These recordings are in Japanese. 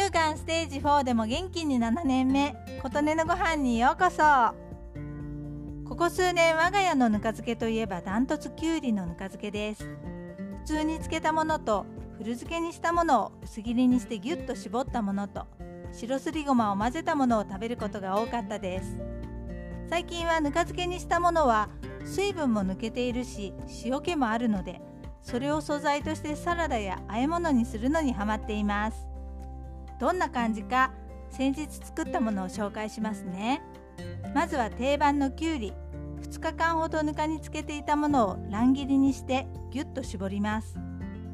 間ステージ4でも元気に7年目琴音のご飯にようこそ。ここ数年我が家のぬか漬けといえばダントツきゅうりのぬか漬けです。普通に漬けたものと古漬けにしたものを薄切りにしてギュッと絞ったものと白すりごまを混ぜたものを食べることが多かったです。最近はぬか漬けにしたものは水分も抜けているし塩気もあるのでそれを素材としてサラダや和え物にするのにハマっています。どんな感じか先日作ったものを紹介しますね。まずは定番のきゅうり2日間ほどぬかにつけていたものを乱切りにしてギュッと絞ります。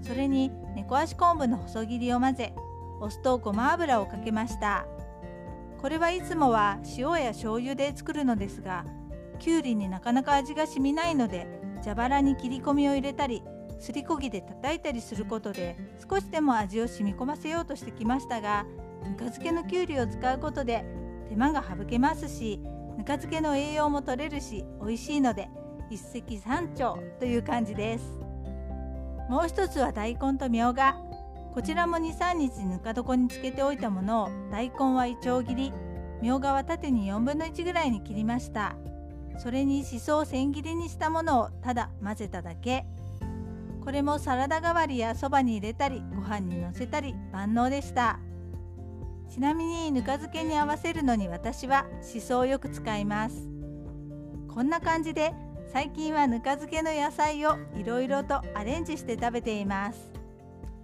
それに猫足昆布の細切りを混ぜお酢とごま油をかけました。これはいつもは塩や醤油で作るのですがきゅうりになかなか味が染みないので蛇腹に切り込みを入れたりすりこぎで叩いたりすることで少しでも味を染み込ませようとしてきましたがぬか漬けのきゅうりを使うことで手間が省けますしぬか漬けの栄養も取れるし美味しいので一石三鳥という感じです。もう一つは大根とみょうが。こちらも23日ぬか床につけておいたものを大根はいちょう切りみょうがは縦に4分の1ぐらいに切りました。それにしそを千切りにしたものをただ混ぜただけ。これもサラダ代わりやそばに入れたりご飯にのせたり万能でした。ちなみにぬか漬けに合わせるのに私はしそをよく使います。こんな感じで最近はぬか漬けの野菜をいろいろとアレンジして食べています。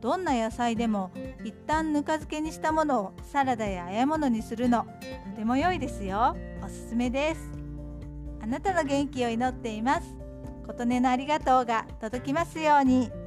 どんな野菜でも一旦ぬか漬けにしたものをサラダや和え物にするのとても良いですよ。おすすめです。あなたの元気を祈っています。琴音のありがとうが届きますように。